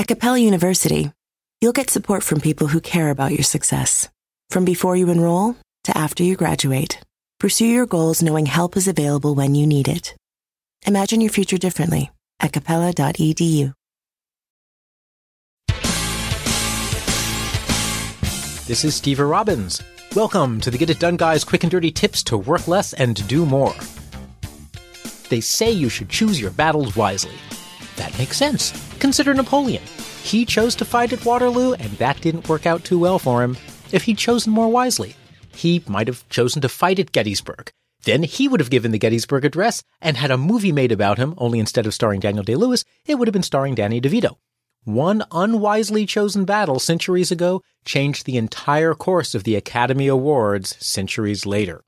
At Capella University, you'll get support from people who care about your success. From before you enroll to after you graduate, pursue your goals knowing help is available when you need it. Imagine your future differently at capella.edu. This is Steve Robbins. Welcome to the Get It Done Guys quick and dirty tips to work less and do more. They say you should choose your battles wisely. That makes sense. Consider Napoleon. He chose to fight at Waterloo, and that didn't work out too well for him. If he'd chosen more wisely, he might have chosen to fight at Gettysburg. Then he would have given the Gettysburg Address and had a movie made about him, only instead of starring Daniel Day Lewis, it would have been starring Danny DeVito. One unwisely chosen battle centuries ago changed the entire course of the Academy Awards centuries later.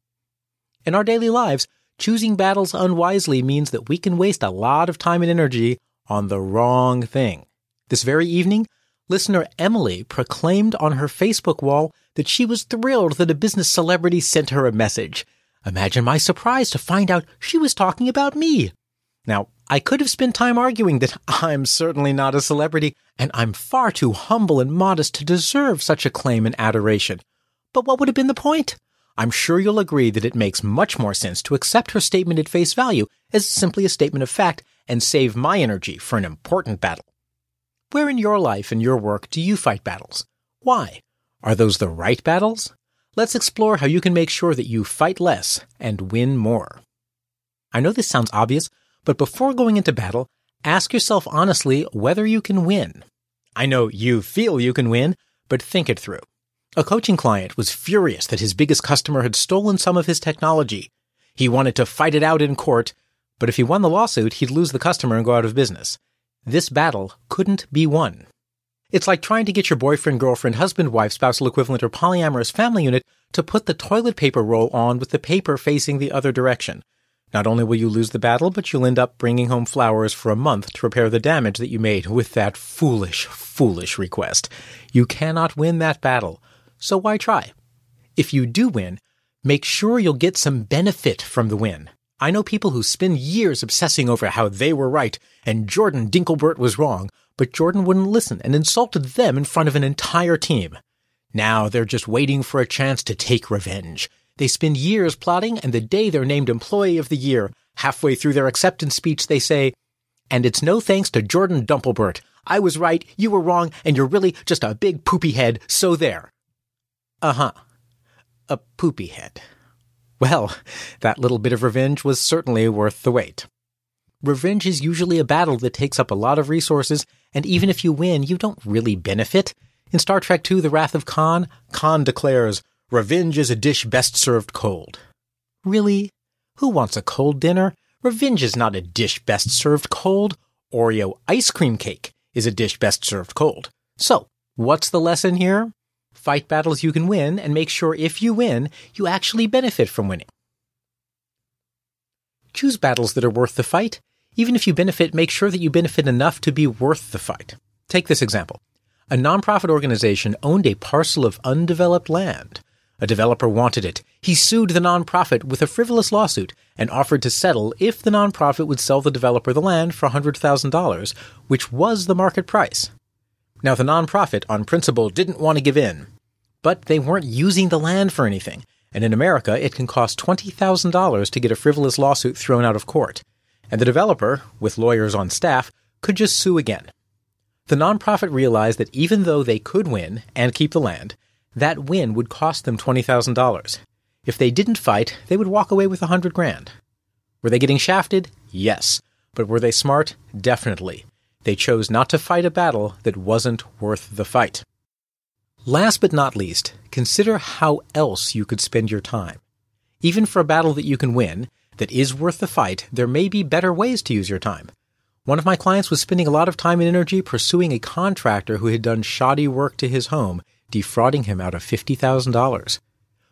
In our daily lives, choosing battles unwisely means that we can waste a lot of time and energy on the wrong thing. This very evening, listener Emily proclaimed on her Facebook wall that she was thrilled that a business celebrity sent her a message. Imagine my surprise to find out she was talking about me. Now, I could have spent time arguing that I'm certainly not a celebrity and I'm far too humble and modest to deserve such acclaim and adoration. But what would have been the point? I'm sure you'll agree that it makes much more sense to accept her statement at face value as simply a statement of fact and save my energy for an important battle. Where in your life and your work do you fight battles? Why? Are those the right battles? Let's explore how you can make sure that you fight less and win more. I know this sounds obvious, but before going into battle, ask yourself honestly whether you can win. I know you feel you can win, but think it through. A coaching client was furious that his biggest customer had stolen some of his technology. He wanted to fight it out in court, but if he won the lawsuit, he'd lose the customer and go out of business. This battle couldn't be won. It's like trying to get your boyfriend, girlfriend, husband, wife, spousal equivalent, or polyamorous family unit to put the toilet paper roll on with the paper facing the other direction. Not only will you lose the battle, but you'll end up bringing home flowers for a month to repair the damage that you made with that foolish, foolish request. You cannot win that battle, so why try? If you do win, make sure you'll get some benefit from the win. I know people who spend years obsessing over how they were right and Jordan Dinkelbert was wrong, but Jordan wouldn't listen and insulted them in front of an entire team. Now they're just waiting for a chance to take revenge. They spend years plotting, and the day they're named Employee of the Year, halfway through their acceptance speech, they say, And it's no thanks to Jordan Dumpelbert. I was right, you were wrong, and you're really just a big poopy head, so there. Uh huh. A poopy head. Well, that little bit of revenge was certainly worth the wait. Revenge is usually a battle that takes up a lot of resources, and even if you win, you don't really benefit. In Star Trek II The Wrath of Khan, Khan declares, Revenge is a dish best served cold. Really? Who wants a cold dinner? Revenge is not a dish best served cold. Oreo ice cream cake is a dish best served cold. So, what's the lesson here? Fight battles you can win and make sure if you win, you actually benefit from winning. Choose battles that are worth the fight. Even if you benefit, make sure that you benefit enough to be worth the fight. Take this example. A nonprofit organization owned a parcel of undeveloped land. A developer wanted it. He sued the nonprofit with a frivolous lawsuit and offered to settle if the nonprofit would sell the developer the land for $100,000, which was the market price. Now, the nonprofit, on principle, didn't want to give in, but they weren't using the land for anything, and in America, it can cost $20,000 to get a frivolous lawsuit thrown out of court, and the developer, with lawyers on staff, could just sue again. The nonprofit realized that even though they could win and keep the land, that win would cost them $20,000. If they didn't fight, they would walk away with a hundred grand. Were they getting shafted? Yes. But were they smart? Definitely. They chose not to fight a battle that wasn't worth the fight. Last but not least, consider how else you could spend your time. Even for a battle that you can win, that is worth the fight, there may be better ways to use your time. One of my clients was spending a lot of time and energy pursuing a contractor who had done shoddy work to his home, defrauding him out of $50,000.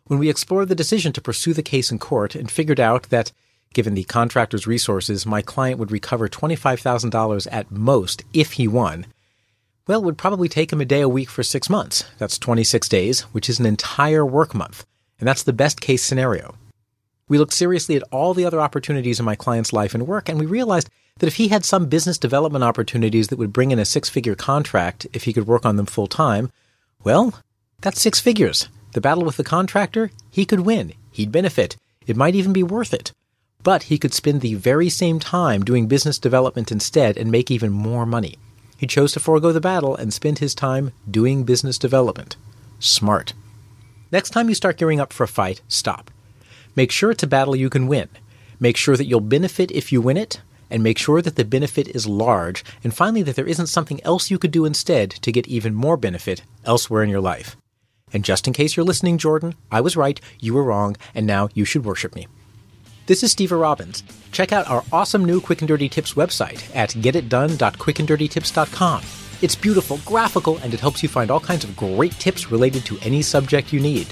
When we explored the decision to pursue the case in court and figured out that, given the contractor's resources, my client would recover $25,000 at most if he won, well, it would probably take him a day a week for six months. That's 26 days, which is an entire work month. And that's the best case scenario. We looked seriously at all the other opportunities in my client's life and work, and we realized that if he had some business development opportunities that would bring in a six figure contract if he could work on them full time, well, that's six figures. The battle with the contractor, he could win. He'd benefit. It might even be worth it. But he could spend the very same time doing business development instead and make even more money. He chose to forego the battle and spend his time doing business development. Smart. Next time you start gearing up for a fight, stop. Make sure it's a battle you can win. Make sure that you'll benefit if you win it, and make sure that the benefit is large, and finally that there isn't something else you could do instead to get even more benefit elsewhere in your life. And just in case you're listening, Jordan, I was right, you were wrong, and now you should worship me. This is Steve Robbins. Check out our awesome new Quick and Dirty Tips website at getitdone.quickanddirtytips.com. It's beautiful, graphical, and it helps you find all kinds of great tips related to any subject you need.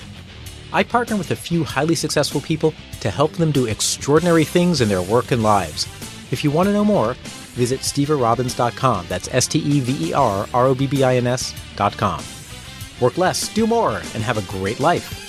I partner with a few highly successful people to help them do extraordinary things in their work and lives. If you want to know more, visit steverobbins.com. That's S T E V E R R O B B I N S.com. Work less, do more, and have a great life.